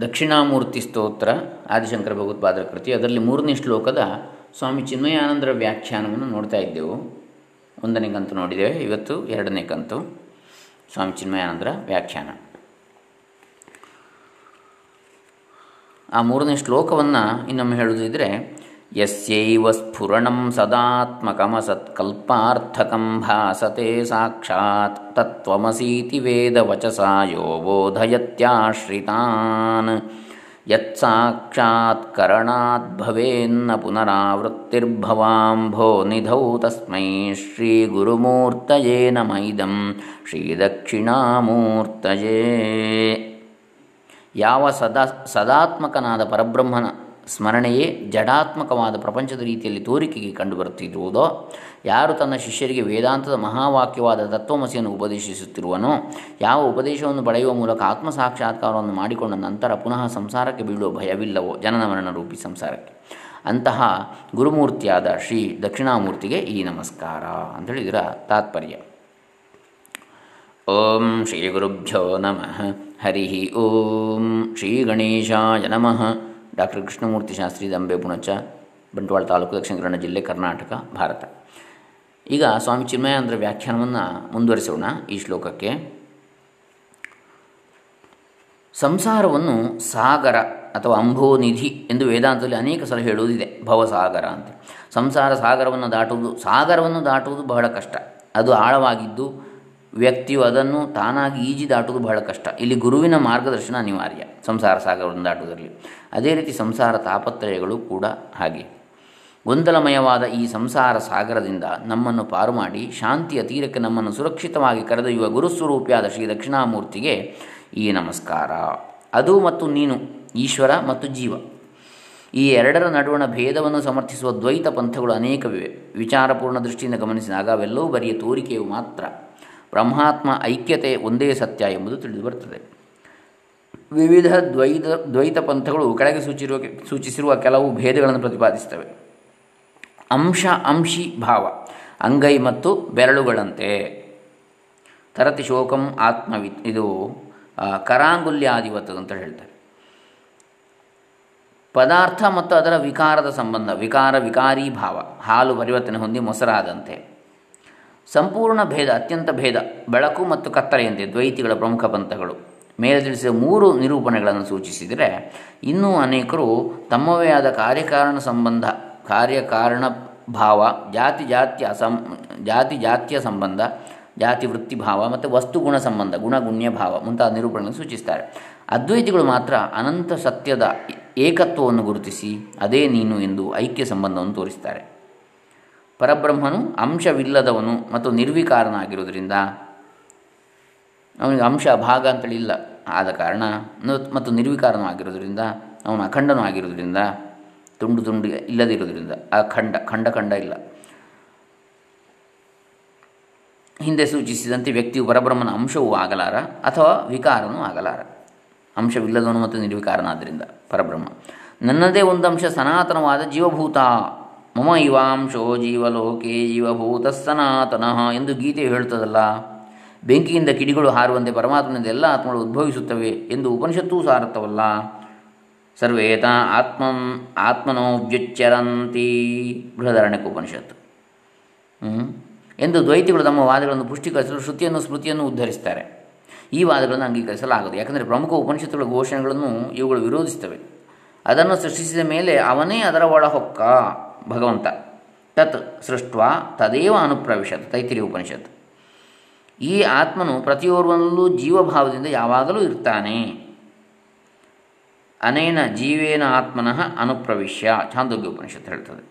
ದಕ್ಷಿಣಾಮೂರ್ತಿ ಸ್ತೋತ್ರ, ಆದಿಶಂಕರ ಭಗವತ್ಪಾದರ ಕೃತಿ, ಅದರಲ್ಲಿ ಮೂರನೇ ಶ್ಲೋಕದ ಸ್ವಾಮಿ ಚಿನ್ಮಯಾನಂದರ ವ್ಯಾಖ್ಯಾನವನ್ನು ನೋಡ್ತಾ ಇದ್ದೆವು. ಒಂದನೇ ಕಂತು ನೋಡಿದ್ದೇವೆ, ಇವತ್ತು ಎರಡನೇ ಕಂತು ಸ್ವಾಮಿ ಚಿನ್ಮಯಾನಂದರ ವ್ಯಾಖ್ಯಾನ. ಆ ಮೂರನೇ ಶ್ಲೋಕವನ್ನು ಇನ್ನೊಮ್ಮೆ ಹೇಳುವುದಿದ್ರೆ ಯಸ್ಯೈವ ಸ್ಫುರಣಂ ಸದಾತ್ಮಕಮಸತ್ಕಲ್ಪಾರ್ಥಕಂ ಭಾಸತೆ ಸಾಕ್ಷಾತ್ ತತ್ವಮಸೀತಿ ವೇದವಚಸಾ ಯೋ ಬೋಧಯತ್ಯಾಶ್ರಿತಾನ್ ಯತ್ಸಾಕ್ಷಾತ್ಕರಣಾದ್ಭವೇನ್ನ ಪುನರಾವೃತ್ತಿರ್ಭವಾಂಭೋ ನಿಧೌ ತಸ್ಮೈ ಶ್ರೀಗುರುಮೂರ್ತಯೇ ನಮೈದಂ ಶ್ರೀದಕ್ಷಿಣಾಮೂರ್ತಯೇ ಯಾವ ಸದಾ ಸದಾತ್ಮಕನಾದ ಪರಬ್ರಹ್ಮನ ಸ್ಮರಣೆಯೇ ಜಡಾತ್ಮಕವಾದ ಪ್ರಪಂಚದ ರೀತಿಯಲ್ಲಿ ತೋರಿಕೆಗೆ ಕಂಡುಬರುತ್ತಿರುವುದೋ? ಯಾರು ತನ್ನ ಶಿಷ್ಯರಿಗೆ ವೇದಾಂತದ ಮಹಾವಾಕ್ಯವಾದ ತತ್ವಮಸಿಯನ್ನು ಉಪದೇಶಿಸುತ್ತಿರುವನೋ? ಯಾವ ಉಪದೇಶವನ್ನು ಪಡೆಯುವ ಮೂಲಕ ಆತ್ಮ ಸಾಕ್ಷಾತ್ಕಾರವನ್ನು ಮಾಡಿಕೊಂಡ ನಂತರ ಪುನಃ ಸಂಸಾರಕ್ಕೆ ಬೀಳುವ ಭಯವಿಲ್ಲವೋ? ಜನನ ಮರಣ ರೂಪಿ ಸಂಸಾರಕ್ಕೆ. ಅಂತಹ ಗುರುಮೂರ್ತಿಯಾದ ಶ್ರೀ ದಕ್ಷಿಣಾಮೂರ್ತಿಗೆ ಈ ನಮಸ್ಕಾರ ಅಂಥೇಳಿ ಇದರ ತಾತ್ಪರ್ಯ. ಓಂ ಶ್ರೀ ಗುರುಭ್ಯೋ ನಮಃ. ಹರಿ ಓಂ ಶ್ರೀ ಗಣೇಶಾಯ ನಮಃ. ಡಾಕ್ಟರ್ ಕೃಷ್ಣಮೂರ್ತಿ ಶಾಸ್ತ್ರಿ ದಂಬೆ ಪುಣಚ, ಬಂಟ್ವಾಳ ತಾಲೂಕು ದಕ್ಷಿಣ ಕನ್ನಡ ಜಿಲ್ಲೆ ಕರ್ನಾಟಕ, ಭಾರತ. ಈಗ ಸ್ವಾಮಿ ಚಿನ್ಮಯಾನಂದರ ವ್ಯಾಖ್ಯಾನವನ್ನು ಮುಂದುವರಿಸೋಣ ಈ ಶ್ಲೋಕಕ್ಕೆ. ಸಂಸಾರವನ್ನು ಸಾಗರ ಅಥವಾ ಅಂಬೋನಿಧಿ ಎಂದು ವೇದಾಂತದಲ್ಲಿ ಅನೇಕ ಸಲ ಹೇಳುವುದಿದೆ, ಭವಸಾಗರ ಅಂತ. ಸಂಸಾರ ಸಾಗರವನ್ನು ದಾಟುವುದು ಸಾಗರವನ್ನು ದಾಟುವುದು ಬಹಳ ಕಷ್ಟ. ಅದು ಆಳವಾಗಿದ್ದು ವ್ಯಕ್ತಿಯು ಅದನ್ನು ತಾನಾಗಿ ಈಜಿ ದಾಟುವುದು ಬಹಳ ಕಷ್ಟ. ಇಲ್ಲಿ ಗುರುವಿನ ಮಾರ್ಗದರ್ಶನ ಅನಿವಾರ್ಯ. ಸಂಸಾರ ಸಾಗರವನ್ನು ದಾಟುವುದರಲ್ಲಿ. ಅದೇ ರೀತಿ ಸಂಸಾರ ತಾಪತ್ರಯಗಳು ಕೂಡ ಹಾಗೆ. ಗೊಂದಲಮಯವಾದ ಈ ಸಂಸಾರ ಸಾಗರದಿಂದ ನಮ್ಮನ್ನು ಪಾರು ಮಾಡಿ ಶಾಂತಿಯ ತೀರಕ್ಕೆ ನಮ್ಮನ್ನು ಸುರಕ್ಷಿತವಾಗಿ ಕರೆದೊಯ್ಯುವ ಗುರುಸ್ವರೂಪಿಯಾದ ಶ್ರೀ ದಕ್ಷಿಣಾಮೂರ್ತಿಗೆ ಈ ನಮಸ್ಕಾರ. ಅದು ಮತ್ತು ನೀನು, ಈಶ್ವರ ಮತ್ತು ಜೀವ. ಈ ಎರಡರ ನಡುವಣ ಭೇದವನ್ನು ಸಮರ್ಥಿಸುವ ದ್ವೈತ ಪಂಥಗಳು ಅನೇಕವಿವೆ. ವಿಚಾರಪೂರ್ಣ ದೃಷ್ಟಿಯಿಂದ ಗಮನಿಸಿದಾಗ ಅವೆಲ್ಲವೂ ಬರಿಯ ತೋರಿಕೆಯು ಮಾತ್ರ. ಬ್ರಹ್ಮಾತ್ಮ ಐಕ್ಯತೆ ಒಂದೇ ಸತ್ಯ ಎಂಬುದು ತಿಳಿದು ಬರುತ್ತದೆ. ವಿವಿಧ ದ್ವೈತ ದ್ವೈತ ಪಂಥಗಳು ಕೆಳಗೆ ಸೂಚಿರುವ, ಸೂಚಿಸಿರುವ ಕೆಲವು ಭೇದಗಳನ್ನು ಪ್ರತಿಪಾದಿಸುತ್ತವೆ. ಅಂಶ, ಅಂಶಿ, ಭಾವ, ಅಂಗೈ ಮತ್ತು ಬೆರಳುಗಳಂತೆ. ತರತಿ ಶೋಕಂ ಆತ್ಮವಿ ಇದು ಕರಾಂಗುಲ್ಯಾಧಿವತ್ ಅಂತ ಹೇಳ್ತಾರೆ. ಪದಾರ್ಥ ಮತ್ತು ಅದರ ವಿಕಾರದ ಸಂಬಂಧ, ವಿಕಾರ, ವಿಕಾರಿ ಭಾವ, ಹಾಲು ಪರಿವರ್ತನೆ ಹೊಂದಿ ಮೊಸರಾದಂತೆ. ಸಂಪೂರ್ಣ ಭೇದ, ಅತ್ಯಂತ ಭೇದ, ಬೆಳಕು ಮತ್ತು ಕತ್ತಲೆಯಂತೆ ದ್ವೈತಿಗಳ ಪ್ರಮುಖ ಪಂಥಗಳು. ಮೇಲೆ ತಿಳಿಸಿದ ಮೂರು ನಿರೂಪಣೆಗಳನ್ನು ಸೂಚಿಸಿದರೆ, ಇನ್ನೂ ಅನೇಕರು ತಮ್ಮವೇ ಆದ ಕಾರ್ಯಕಾರಣ ಸಂಬಂಧ, ಕಾರ್ಯಕಾರಣ ಭಾವ, ಜಾತಿ ಜಾತಿಯ ಸಂ ಜಾತಿ ಜಾತಿಯ ಸಂಬಂಧ, ಜಾತಿ ವೃತ್ತಿ ಭಾವ ಮತ್ತು ವಸ್ತುಗುಣ ಸಂಬಂಧ ಗುಣಗುಣ್ಯ ಭಾವ ಮುಂತಾದ ನಿರೂಪಣೆಗಳನ್ನು ಸೂಚಿಸ್ತಾರೆ. ಅದ್ವೈತಿಗಳು ಮಾತ್ರ ಅನಂತ ಸತ್ಯದ ಏಕತ್ವವನ್ನು ಗುರುತಿಸಿ, ಅದೇ ನೀನು ಎಂದು ಐಕ್ಯ ಸಂಬಂಧವನ್ನು ತೋರಿಸ್ತಾರೆ. ಪರಬ್ರಹ್ಮನು ಅಂಶವಿಲ್ಲದವನು ಮತ್ತು ನಿರ್ವಿಕಾರನಾಗಿರುವುದರಿಂದ ಅವನಿಗೆ ಅಂಶ ಭಾಗ ಅಂತೇಳಿ ಇಲ್ಲ ಆದ ಕಾರಣ ಮತ್ತು ನಿರ್ವಿಕಾರನೂ ಆಗಿರೋದ್ರಿಂದ ಅವನು ಅಖಂಡನೂ ಆಗಿರೋದ್ರಿಂದ ತುಂಡು ತುಂಡು ಇಲ್ಲದಿರೋದ್ರಿಂದ ಅಖಂಡ, ಖಂಡ ಖಂಡ ಇಲ್ಲ. ಹಿಂದೆ ಸೂಚಿಸಿದಂತೆ ವ್ಯಕ್ತಿಯು ಪರಬ್ರಹ್ಮನ ಅಂಶವೂ ಆಗಲಾರ ಅಥವಾ ವಿಕಾರನೂ ಆಗಲಾರ. ಅಂಶವಿಲ್ಲದವನು ಮತ್ತು ನಿರ್ವಿಕಾರನಾದ್ದರಿಂದ ಪರಬ್ರಹ್ಮ, ನನ್ನದೇ ಒಂದು ಅಂಶ ಸನಾತನವಾದ ಜೀವಭೂತ. ಮಮ ಇವಾಂಶೋ ಜೀವಲೋಕೆ ಜೀವಭೂತ ಸನಾತನಃ ಎಂದು ಗೀತೆ ಹೇಳ್ತದಲ್ಲ. ಬೆಂಕಿಯಿಂದ ಕಿಡಿಗಳು ಹಾರುವಂತೆ ಪರಮಾತ್ಮನಿಂದ ಎಲ್ಲ ಆತ್ಮಗಳು ಉದ್ಭವಿಸುತ್ತವೆ ಎಂದು ಉಪನಿಷತ್ತೂ ಸಾರುತ್ತವಲ್ಲ ಸರ್ವೇತ ಆತ್ಮಂ ಆತ್ಮನೋ ವ್ಯುಚ್ಚರಂತಿ ಬೃಹದಾರಣ್ಯಕ ಉಪನಿಷತ್ತು. ಎಂದು ದ್ವೈತಿಗಳು ತಮ್ಮ ವಾದಗಳನ್ನು ಪುಷ್ಟೀಕರಿಸಲು ಶ್ರುತಿಯನ್ನು ಸ್ಮೃತಿಯನ್ನು ಉದ್ಧರಿಸ್ತಾರೆ ಈ ವಾದಗಳನ್ನು ಅಂಗೀಕರಿಸಲಾಗದು. ಯಾಕಂದರೆ ಪ್ರಮುಖ ಉಪನಿಷತ್ತುಗಳ ಘೋಷಣೆಗಳನ್ನು ಇವುಗಳು ವಿರೋಧಿಸುತ್ತವೆ. ಅದನ್ನು ಸೃಷ್ಟಿಸಿದ ಮೇಲೆ ಅವನೇ ಅದರ ಒಳಹೊಕ್ಕ. ಭಗವಂತ. ತತ್ ಸೃಷ್ಟ ತದೇವ ಅನುಪ್ರವಿಶತ್, ತೈತಿರಿ ಉಪನಿಷತ್. ಈ ಆತ್ಮನು ಪ್ರತಿಯೋರ್ವನಲ್ಲೂ ಜೀವಭಾವದಿಂದ ಯಾವಾಗಲೂ ಇರ್ತಾನೆ. ಅನೇನ ಜೀವೇನ ಆತ್ಮನಃ ಅನುಪ್ರವಿಶ್ಯ, ಛಾಂದೋಗ್ಯ ಉಪನಿಷತ್ ಹೇಳ್ತದೆ.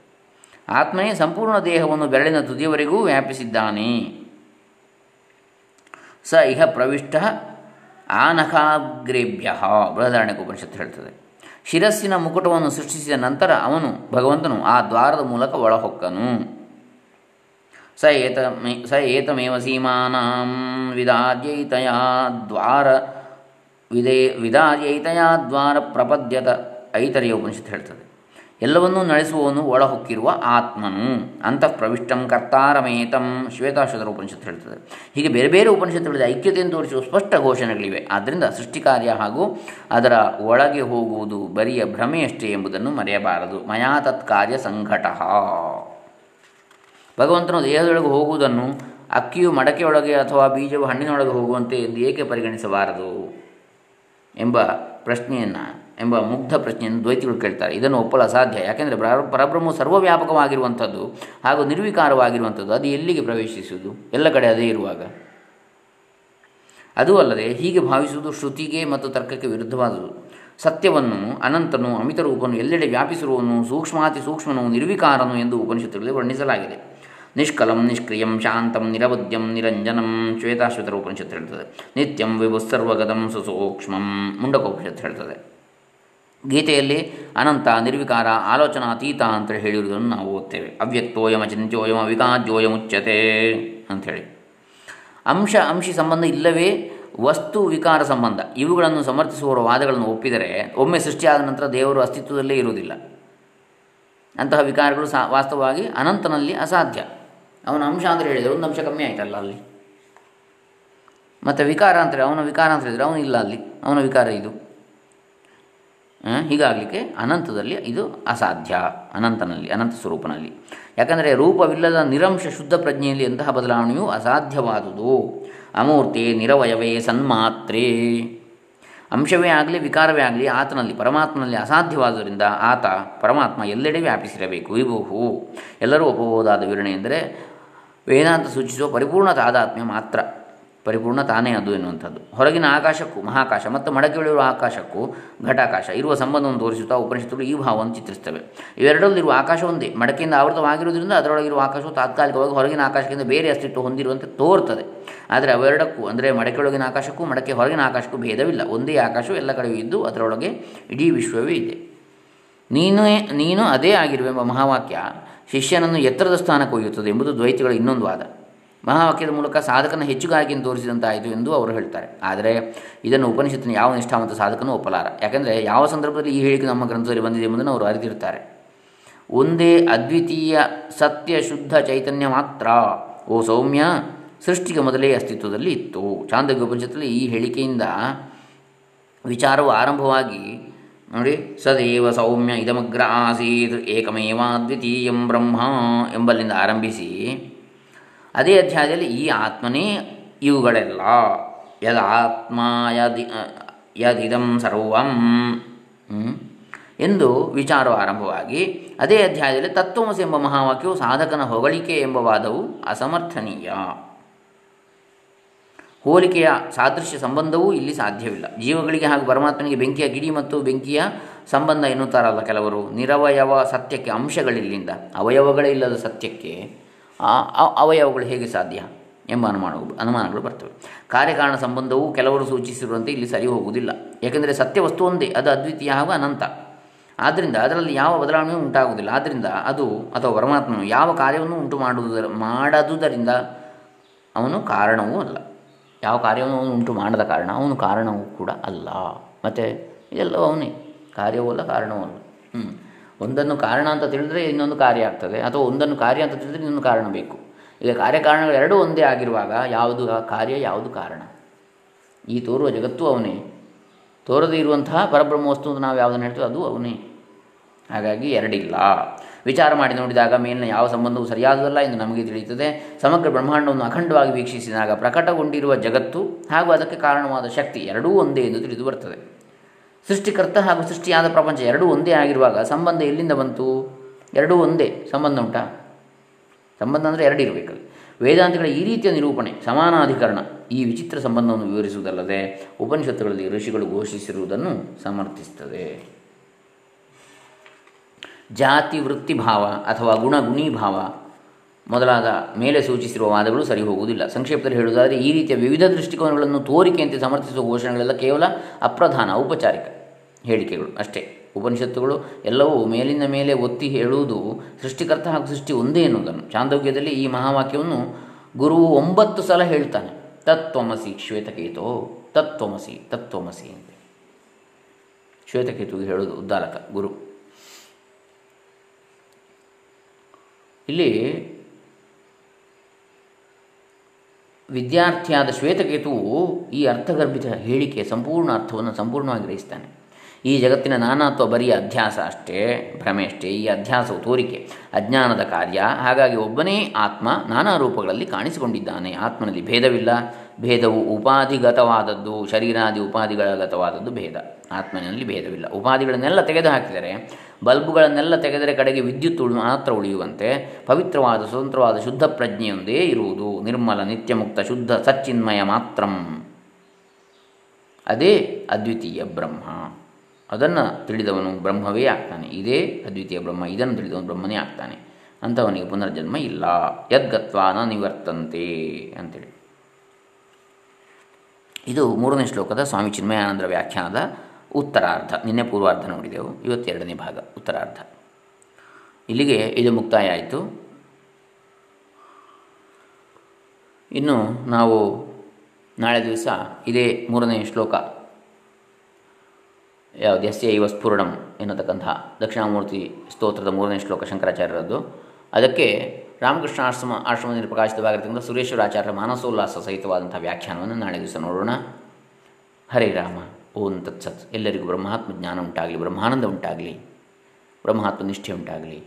ಆತ್ಮನೇ ಸಂಪೂರ್ಣ ದೇಹವನ್ನು ಬೆರಳಿನ ತುದಿಯವರೆಗೂ ವ್ಯಾಪಿಸಿದ್ದಾನೆ. ಸ ಇಹ ಪ್ರವಿಷ್ಟ ಆನಖಾಗ್ರೇಭ್ಯ, ಬೃಹದಾರಣ್ಯಕ ಉಪನಿಷತ್ ಹೇಳ್ತದೆ. ಶಿರಸ್ಸಿನ ಮುಕುಟವನ್ನು ಸೃಷ್ಟಿಸಿದ ನಂತರ ಅವನು ಭಗವಂತನು ಆ ದ್ವಾರದ ಮೂಲಕ ಒಳಹೊಕ್ಕನು. ಸ ಏತ ಸ ಏತಮೇವ ಸೀಮಾನಾಂ ವಿದಾರ್ಯೈತಯಾ ದ್ವಾರ, ವಿದೇ, ವಿದಾದ್ಯೈತಯಾ ದ್ವಾರ ಪ್ರಪದ್ಯತ ಐತರಿಯ ಉಪನಿಷತ್ತು ಹೇಳ್ತದೆ. ಎಲ್ಲವನ್ನೂ ನಡೆಸುವವನು ಒಳಹೊಕ್ಕಿರುವ ಆತ್ಮನು. ಅಂತಃ ಪ್ರವಿಷ್ಟಂ ಕರ್ತಾರಮೇತಂ. ಶ್ವೇತಾಶ್ವತರ ಉಪನಿಷತ್ತು ಹೇಳ್ತದೆ. ಹೀಗೆ ಬೇರೆ ಬೇರೆ ಉಪನಿಷತ್ತುಗಳಲ್ಲಿ ಐಕ್ಯತೆಯನ್ನು ತೋರಿಸುವ ಸ್ಪಷ್ಟ ಘೋಷಣೆಗಳಿವೆ. ಆದ್ದರಿಂದ ಸೃಷ್ಟಿಕಾರ್ಯ ಹಾಗೂ ಅದರ ಒಳಗೆ ಹೋಗುವುದು ಬರಿಯ ಭ್ರಮೆಯಷ್ಟೇ ಎಂಬುದನ್ನು ಮರೆಯಬಾರದು. ಮಯಾ ತತ್ಕಾರ್ಯ ಸಂಘಟ. ಭಗವಂತನು ದೇಹದೊಳಗೆ ಹೋಗುವುದನ್ನು ಅಕ್ಕಿಯು ಮಡಕೆಯೊಳಗೆ ಅಥವಾ ಬೀಜವು ಹಣ್ಣಿನೊಳಗೆ ಹೋಗುವಂತೆ ಎಂದು ಏಕೆ ಪರಿಗಣಿಸಬಾರದು ಎಂಬ ಪ್ರಶ್ನೆಯನ್ನು ಎಂಬ ಮುಗ್ಧ ಪ್ರಶ್ನೆಯನ್ನು ದ್ವೈತಿಗಳು ಕೇಳ್ತಾರೆ. ಇದನ್ನು ಒಪ್ಪಲು ಅಸಾಧ್ಯ. ಯಾಕೆಂದರೆ ಪರಬ್ರಹ್ಮವು ಸರ್ವವ್ಯಾಪಕವಾಗಿರುವಂಥದ್ದು ಹಾಗೂ ನಿರ್ವಿಕಾರವಾಗಿರುವಂಥದ್ದು ಅದು ಎಲ್ಲಿಗೆ ಪ್ರವೇಶಿಸುವುದು? ಎಲ್ಲ ಕಡೆ ಅದೇ ಇರುವಾಗ. ಅದೂ ಅಲ್ಲದೆ ಹೀಗೆ ಭಾವಿಸುವುದು ಶ್ರುತಿಗೆ ಮತ್ತು ತರ್ಕಕ್ಕೆ ವಿರುದ್ಧವಾದುದು. ಸತ್ಯವನ್ನು, ಅನಂತನು, ಅಮಿತ ರೂಪನು, ಎಲ್ಲೆಡೆ ವ್ಯಾಪಿಸಿರುವನು ಸೂಕ್ಷ್ಮಾತಿ ಸೂಕ್ಷ್ಮನು, ನಿರ್ವಿಕಾರನು ಎಂದು ಉಪನಿಷತ್ತುಗಳಲ್ಲಿ ವರ್ಣಿಸಲಾಗಿದೆ. ನಿಷ್ಕಲಂ, ನಿಷ್ಕ್ರಿಯಂ, ಶಾಂತಂ, ನಿರವದ್ಯಂ, ನಿರಂಜನಂ ಶ್ವೇತಾಶ್ವತರ ಉಪನಿಷತ್ತು ಹೇಳ್ತದೆ. ನಿತ್ಯಂ ವಿಭುಸ್ಸರ್ವಗತಂ ಸುಸೂಕ್ಷ್ಮಂ, ಮುಂಡಕೋಪನಿಷತ್ತು ಹೇಳ್ತದೆ. ಗೀತೆಯಲ್ಲಿ ಅನಂತ, ನಿರ್ವಿಕಾರ ಆಲೋಚನಾತೀತ ಅಂತ ಹೇಳಿರುವುದನ್ನು ನಾವು ಓದ್ತೇವೆ. ಅವ್ಯಕ್ತೋಯಮ, ಚಿಂತ್ಯೋಯಮ ವಿಕಾಜ್ಯೋಯಮುಚ್ಯತೆ ಅಂಥೇಳಿ ಅಂಶ, ಅಂಶಿ ಸಂಬಂಧ ಇಲ್ಲವೇ ವಸ್ತು, ವಿಕಾರ ಸಂಬಂಧ. ಇವುಗಳನ್ನು ಸಮರ್ಥಿಸುವವರ ವಾದಗಳನ್ನು ಒಪ್ಪಿದರೆ ಒಮ್ಮೆ ಸೃಷ್ಟಿಯಾದ ನಂತರ ದೇವರು ಅಸ್ತಿತ್ವದಲ್ಲೇ ಇರುವುದಿಲ್ಲ. ಅಂತಹ ವಿಕಾರಗಳು ಸಾ, ವಾಸ್ತವವಾಗಿ ಅನಂತನಲ್ಲಿ ಅಸಾಧ್ಯ. ಅವನ ಅಂಶ ಅಂದರೆ ಹೇಳಿದರೆ ಒಂದು ಅಂಶ ಕಮ್ಮಿ ಆಯ್ತಲ್ಲ ಅಲ್ಲಿ? ಮತ್ತು ವಿಕಾರ ಅಂತೇಳಿ ಅವನ ವಿಕಾರ ಅಂತ ಹೇಳಿದರೆ ಅವನು ಇಲ್ಲ ಅಲ್ಲಿ. ಅವನ ವಿಕಾರ ಇದು. ಹೀಗಾಗಲಿಕ್ಕೆ ಅನಂತದಲ್ಲಿ ಇದು ಅಸಾಧ್ಯ, ಅನಂತನಲ್ಲಿ, ಅನಂತ ಸ್ವರೂಪನಲ್ಲಿ. ಯಾಕಂದರೆ ರೂಪವಿಲ್ಲದ ನಿರಂಶ ಶುದ್ಧ ಪ್ರಜ್ಞೆಯಲ್ಲಿ ಎಂತಹ ಬದಲಾವಣೆಯು ಅಸಾಧ್ಯವಾದುದು. ಅಮೂರ್ತಿ ನಿರವಯವೇ ಸನ್ಮಾತ್ರೇ. ಅಂಶವೇ ಆಗಲಿ, ವಿಕಾರವೇ ಆಗಲಿ, ಆತನಲ್ಲಿ, ಪರಮಾತ್ಮನಲ್ಲಿ ಅಸಾಧ್ಯವಾದುದರಿಂದ ಆತ ಪರಮಾತ್ಮ ಎಲ್ಲೆಡೆ ವ್ಯಾಪಿಸಿರಬೇಕು. ವಿಭುಹು ಎಲ್ಲರೂ ಒಪ್ಪಬಹುದಾದ ವಿವರಣೆ ಎಂದರೆ ವೇದಾಂತ ಸೂಚಿಸುವ ಪರಿಪೂರ್ಣ ತಾದಾತ್ಮ್ಯ ಮಾತ್ರ. ಪರಿಪೂರ್ಣ ತಾನೇ ಅದು ಎನ್ನುವಂಥದ್ದು. ಹೊರಗಿನ ಆಕಾಶಕ್ಕೂ, ಮಹಾಕಾಶ ಮತ್ತು ಮಡಕೆಗಳಿರುವ ಆಕಾಶಕ್ಕೂ, ಘಟಾಕಾಶ ಇರುವ ಸಂಬಂಧವನ್ನು ತೋರಿಸುತ್ತಾ ಉಪನಿಷತ್ತುಗಳು ಈ ಭಾವವನ್ನು ಚಿತ್ರಿಸ್ತವೆ ಇವೆರಡರಲ್ಲಿರುವ ಆಕಾಶ ಒಂದೇ. ಮಡಕೆಯಿಂದ ಆವೃತವಾಗಿರುವುದರಿಂದ ಅದರೊಳಗಿರುವ ಆಕಾಶವು ತಾತ್ಕಾಲಿಕವಾಗಿ ಹೊರಗಿನ ಆಕಾಶಕ್ಕಿಂತ ಬೇರೆ ಅಸ್ತಿತ್ವ ಹೊಂದಿರುವಂತೆ ತೋರ್ತದೆ ಆದರೆ ಅವೆರಡಕ್ಕೂ, ಅಂದರೆ ಮಡಕೆಯೊಳಗಿನ ಆಕಾಶಕ್ಕೂ, ಮಡಕೆ ಹೊರಗಿನ ಆಕಾಶಕ್ಕೂ ಭೇದವಿಲ್ಲ. ಒಂದೇ ಆಕಾಶವು ಎಲ್ಲ ಕಡೆಯೂ ಇದ್ದು ಅದರೊಳಗೆ ಇಡೀ ವಿಶ್ವವೇ ಇದೆ. ನೀನು ನೀನು ಅದೇ ಆಗಿರುವೆಂಬ ಮಹಾವಾಕ್ಯ ಶಿಷ್ಯನನ್ನು ಎತ್ತರದ ಸ್ಥಾನಕ್ಕೆ ಒಯ್ಯುತ್ತದೆ ಎಂಬುದು ದ್ವೈತಿಗಳ ಇನ್ನೊಂದು ವಾದ. ಮಹಾವಾಕ್ಯದ ಮೂಲಕ ಸಾಧಕನ ಹೆಚ್ಚುಗಾರಿಕೆಯನ್ನು ತೋರಿಸಿದಂತಾಯಿತು ಎಂದು ಅವರು ಹೇಳ್ತಾರೆ. ಆದರೆ ಇದನ್ನು ಉಪನಿಷತ್ತಿನ ಯಾವ ನಿಷ್ಠಾವಂತ ಸಾಧಕನೂ ಒಪ್ಪಲಾರ. ಯಾಕೆಂದರೆ ಯಾವ ಸಂದರ್ಭದಲ್ಲಿ ಈ ಹೇಳಿಕೆ ನಮ್ಮ ಗ್ರಂಥದಲ್ಲಿ ಬಂದಿದೆ ಎಂಬುದನ್ನು ಅವರು ಅರಿತಿರ್ತಾರೆ. ಒಂದೇ ಅದ್ವಿತೀಯ ಸತ್ಯ ಶುದ್ಧ ಚೈತನ್ಯ ಮಾತ್ರ. ಓ ಸೌಮ್ಯ, ಸೃಷ್ಟಿಗೆ ಮೊದಲೇ ಅಸ್ತಿತ್ವದಲ್ಲಿ ಇತ್ತು. ಚಾಂದೋಗ್ಯ ಉಪನಿಷತ್ತಲ್ಲಿ ಈ ಹೇಳಿಕೆಯಿಂದ ವಿಚಾರವು ಆರಂಭವಾಗಿ ನೋಡಿ, ಸದೇವ ಸೌಮ್ಯ ಇದಮಗ್ರ ಆಸೀತ್, ಏಕಮೇವ ದ್ವಿತೀಯಂ ಬ್ರಹ್ಮ ಎಂಬಲ್ಲಿಂದ ಆರಂಭಿಸಿ ಅದೇ ಅಧ್ಯಾಯದಲ್ಲಿ ಈ ಆತ್ಮನೇ ಇವುಗಳೆಲ್ಲ. ಯದ ಆತ್ಮ ಯದಿ ಯದಿದಂ ಸರ್ವಂ ಎಂದು ವಿಚಾರ ಆರಂಭವಾಗಿ, ಅದೇ ಅಧ್ಯಾಯದಲ್ಲಿ ತತ್ವಮಸಿ ಎಂಬ ಮಹಾವಾಕ್ಯವು ಸಾಧಕನ ಹೊಗಳಿಕೆ ಎಂಬ ವಾದವು ಅಸಮರ್ಥನೀಯ. ಹೋಲಿಕೆಯ ಸಾದೃಶ್ಯ ಸಂಬಂಧವೂ ಇಲ್ಲಿ ಸಾಧ್ಯವಿಲ್ಲ. ಜೀವಗಳಿಗೆ ಹಾಗೂ ಪರಮಾತ್ಮನಿಗೆ ಬೆಂಕಿಯ ಗಿಡಿ ಮತ್ತು ಬೆಂಕಿಯ ಸಂಬಂಧ ಎನ್ನುತ್ತಾರಲ್ಲ ಕೆಲವರು. ನಿರವಯವ ಸತ್ಯಕ್ಕೆ ಅಂಶಗಳಿಲ್ಲಿಂದ, ಅವಯವಗಳೇ ಇಲ್ಲದ ಸತ್ಯಕ್ಕೆ. ಅವಯವಗಳು ಹೇಗೆ ಸಾಧ್ಯ ಎಂಬ ಅನುಮಾನಗಳು ಅನುಮಾನಗಳು ಬರ್ತವೆ. ಕಾರ್ಯಕಾರಣ ಸಂಬಂಧವು ಕೆಲವರು ಸೂಚಿಸಿರುವಂತೆ ಇಲ್ಲಿ ಸರಿ ಹೋಗುವುದಿಲ್ಲ. ಏಕೆಂದರೆ ಸತ್ಯವಸ್ತು ಒಂದೇ, ಅದು ಅದ್ವಿತೀಯ ಹಾಗೂ ಅನಂತ. ಆದ್ದರಿಂದ ಅದರಲ್ಲಿ ಯಾವ ಬದಲಾವಣೆಯೂ ಉಂಟಾಗುವುದಿಲ್ಲ. ಆದ್ದರಿಂದ ಅದು ಅಥವಾ ಪರಮಾತ್ಮನು ಯಾವ ಕಾರ್ಯವನ್ನು ಉಂಟು ಮಾಡುವುದರ ಮಾಡದುದರಿಂದ ಅವನು ಕಾರಣವೂ ಅಲ್ಲ. ಯಾವ ಕಾರ್ಯವನ್ನು ಅವನು ಉಂಟು ಮಾಡದ ಕಾರಣ ಅವನು ಕಾರಣವೂ ಕೂಡ ಅಲ್ಲ. ಮತ್ತು ಇದೆಲ್ಲವೂ ಅವನೇ. ಕಾರ್ಯವೂ ಅಲ್ಲ, ಕಾರಣವೂ ಅಲ್ಲ. ಹ್ಞೂ ಒಂದನ್ನು ಕಾರಣ ಅಂತ ತಿಳಿದ್ರೆ ಇನ್ನೊಂದು ಕಾರ್ಯ ಆಗ್ತದೆ. ಅಥವಾ ಒಂದನ್ನು ಕಾರ್ಯ ಅಂತ ತಿಳಿದ್ರೆ ಇನ್ನೊಂದು ಕಾರಣ ಬೇಕು. ಈಗ ಕಾರ್ಯಕಾರಣಗಳು ಎರಡೂ ಒಂದೇ ಆಗಿರುವಾಗ ಯಾವುದು ಕಾರ್ಯ, ಯಾವುದು ಕಾರಣ? ಈ ತೋರುವ ಜಗತ್ತು ಅವನೇ. ತೋರದೇ ಇರುವಂತಹ ಪರಬ್ರಹ್ಮ ವಸ್ತು ಅಂತ ನಾವು ಯಾವುದನ್ನು ಹೇಳ್ತೀವಿ ಅದು ಅವನೇ. ಹಾಗಾಗಿ ಎರಡಿಲ್ಲ. ವಿಚಾರ ಮಾಡಿ ನೋಡಿದಾಗ ಮೇಲಿನ ಯಾವ ಸಂಬಂಧವು ಸರಿಯಾದದಲ್ಲ ಎಂದು ನಮಗೆ ತಿಳಿಯುತ್ತದೆ. ಸಮಗ್ರ ಬ್ರಹ್ಮಾಂಡವನ್ನು ಅಖಂಡವಾಗಿ ವೀಕ್ಷಿಸಿದಾಗ ಪ್ರಕಟಗೊಂಡಿರುವ ಜಗತ್ತು ಹಾಗೂ ಅದಕ್ಕೆ ಕಾರಣವಾದ ಶಕ್ತಿ ಎರಡೂ ಒಂದೇ ಎಂದು ತಿಳಿದು ಬರ್ತದೆ. ಸೃಷ್ಟಿಕರ್ತ ಹಾಗೂ ಸೃಷ್ಟಿಯಾದ ಪ್ರಪಂಚ ಎರಡೂ ಒಂದೇ ಆಗಿರುವಾಗ ಸಂಬಂಧ ಎಲ್ಲಿಂದ ಬಂತು? ಎರಡೂ ಒಂದೇ ಸಂಬಂಧ ಉಂಟಾ? ಸಂಬಂಧ ಅಂದರೆ ಎರಡು ಇರಬೇಕಲ್ಲಿ. ವೇದಾಂತಗಳ ಈ ರೀತಿಯ ನಿರೂಪಣೆ, ಸಮಾನಾಧಿಕರಣ, ಈ ವಿಚಿತ್ರ ಸಂಬಂಧವನ್ನು ವಿವರಿಸುವುದಲ್ಲದೆ ಉಪನಿಷತ್ತುಗಳಲ್ಲಿ ಋಷಿಗಳು ಘೋಷಿಸಿರುವುದನ್ನು ಸಮರ್ಥಿಸುತ್ತದೆ. ಜಾತಿ ವೃತ್ತಿಭಾವ ಅಥವಾ ಗುಣ ಗುಣೀಭಾವ ಮೊದಲಾದ ಮೇಲೆ ಸೂಚಿಸಿರುವ ವಾದಗಳು ಸರಿ ಹೋಗುವುದಿಲ್ಲ. ಸಂಕ್ಷೇಪದಲ್ಲಿ ಹೇಳುವುದಾದರೆ, ಈ ರೀತಿಯ ವಿವಿಧ ದೃಷ್ಟಿಕೋನಗಳನ್ನು ತೋರಿಕೆಯಂತೆ ಸಮರ್ಥಿಸುವ ಘೋಷಣೆಗಳೆಲ್ಲ ಕೇವಲ ಅಪ್ರಧಾನ, ಔಪಚಾರಿಕ ಹೇಳಿಕೆಗಳು ಅಷ್ಟೇ. ಉಪನಿಷತ್ತುಗಳು ಎಲ್ಲವೂ ಮೇಲಿನ ಮೇಲೆ ಒತ್ತಿ ಹೇಳುವುದು ಸೃಷ್ಟಿಕರ್ತ ಹಾಗೂ ಸೃಷ್ಟಿ ಒಂದೇ ಎನ್ನುವುದನ್ನು. ಚಾಂದೋಗ್ಯದಲ್ಲಿ ಈ ಮಹಾವಾಕ್ಯವನ್ನು ಗುರು ಒಂಬತ್ತು ಸಲ ಹೇಳ್ತಾನೆ. ತತ್ವಮಸಿ ಶ್ವೇತಕೇತೋ, ತತ್ವಮಸಿ ತತ್ವಮಸಿ ಅಂತ. ಶ್ವೇತಕೇತುಗೆ ಹೇಳುವುದು ಉದ್ದಾಲಕ, ಗುರು. ಇಲ್ಲಿ ವಿದ್ಯಾರ್ಥಿಯಾದ ಶ್ವೇತಕೇತು ಈ ಅರ್ಥಗರ್ಭಿತ ಹೇಳಿಕೆ ಸಂಪೂರ್ಣ ಅರ್ಥವನ್ನು ಸಂಪೂರ್ಣವಾಗಿ ಗ್ರಹಿಸ್ತಾನೆ. ಈ ಜಗತ್ತಿನ ನಾನಾತ್ವ ಬರೀ ಅಧ್ಯಾಸ ಅಷ್ಟೇ, ಭ್ರಮೆ ಅಷ್ಟೇ, ಈ ಅಧ್ಯಾಸವು ತೋರಿಕೆ, ಅಜ್ಞಾನದ ಕಾರ್ಯ. ಹಾಗಾಗಿ ಒಬ್ಬನೇ ಆತ್ಮ ನಾನಾ ರೂಪಗಳಲ್ಲಿ ಕಾಣಿಸಿಕೊಂಡಿದ್ದಾನೆ. ಆತ್ಮನಲ್ಲಿ ಭೇದವಿಲ್ಲ. ಭೇದವು ಉಪಾಧಿಗತವಾದದ್ದು, ಶರೀರಾದಿ ಉಪಾಧಿಗಳಗತವಾದದ್ದು ಭೇದ. ಆತ್ಮನಲ್ಲಿ ಭೇದವಿಲ್ಲ. ಉಪಾಧಿಗಳನ್ನೆಲ್ಲ ತೆಗೆದು ಹಾಕಿದರೆ ಬಲ್ಬುಗಳನ್ನೆಲ್ಲ ತೆಗೆದರೆ ಕಡೆಗೆ ವಿದ್ಯುತ್ ಉಳಿ ಮಾತ್ರ ಉಳಿಯುವಂತೆ ಪವಿತ್ರವಾದ ಸ್ವತಂತ್ರವಾದ ಶುದ್ಧ ಪ್ರಜ್ಞೆಯೊಂದೇ ಇರುವುದು. ನಿರ್ಮಲ, ನಿತ್ಯಮುಕ್ತ, ಶುದ್ಧ, ಸಚ್ಚಿನ್ಮಯ ಮಾತ್ರಂ. ಅದೇ ಅದ್ವಿತೀಯ ಬ್ರಹ್ಮ. ಅದನ್ನು ತಿಳಿದವನು ಬ್ರಹ್ಮವೇ ಆಗ್ತಾನೆ. ಇದೇ ಅದ್ವಿತೀಯ ಬ್ರಹ್ಮ. ಇದನ್ನು ತಿಳಿದವನು ಬ್ರಹ್ಮನೇ ಆಗ್ತಾನೆ. ಅಂಥವನಿಗೆ ಪುನರ್ಜನ್ಮ ಇಲ್ಲ. ಯದ್ಗತ್ವಾನ ನಿವರ್ತಂತೆ ಅಂತೇಳಿ. ಇದು ಮೂರನೇ ಶ್ಲೋಕದ ಸ್ವಾಮಿ ಚಿನ್ಮಯಾನಂದರ ವ್ಯಾಖ್ಯಾನದ ಉತ್ತರಾರ್ಧ, ನಿನ್ನೆ ಪೂರ್ವಾರ್ಧ ನೋಡಿದೆವು ಇವತ್ತೆರಡನೇ ಭಾಗ, ಉತ್ತರಾರ್ಧ. ಇಲ್ಲಿಗೆ ಇದು ಮುಕ್ತಾಯ ಆಯಿತು. ಇನ್ನು ನಾವು ನಾಳೆ ದಿವಸ ಇದೇ ಮೂರನೇ ಶ್ಲೋಕ, ಯಾವುದು? ಎಸ್ ಐವ ಸ್ಫುರಣಂ ಎನ್ನತಕ್ಕಂತಹ ದಕ್ಷಿಣಾಮೂರ್ತಿ ಸ್ತೋತ್ರದ ಮೂರನೇ ಶ್ಲೋಕ ಶಂಕರಾಚಾರ್ಯರದ್ದು. ಅದಕ್ಕೆ ರಾಮಕೃಷ್ಣ ಆಶ್ರಮ, ಆಶ್ರಮದಲ್ಲಿ ಪ್ರಕಾಶಿತವಾಗಿರ್ತಕ್ಕಂಥ ಸುರೇಶ್ವರಾಚಾರ್ಯರ ಮಾನಸೋಲ್ಲಾಸ ಸಹಿತವಾದಂಥ ವ್ಯಾಖ್ಯಾನವನ್ನು ನಾಳೆ ದಿವಸ ನೋಡೋಣ. ಹರೇ ರಾಮ. ಓಂ ತತ್ಸತ್ ಎಲ್ಲರಿಗೂ ಬ್ರಹ್ಮಾತ್ಮ ಜ್ಞಾನ ಉಂಟಾಗಲಿ, ಬ್ರಹ್ಮಾನಂದ ಉಂಟಾಗಲಿ, ಬ್ರಹ್ಮಾತ್ಮ ನಿಷ್ಠೆ ಉಂಟಾಗಲಿ,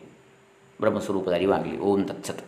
ಬ್ರಹ್ಮಸ್ವರೂಪದ ಅರಿವಾಗಲಿ, ಓಂ ತತ್ಸತ್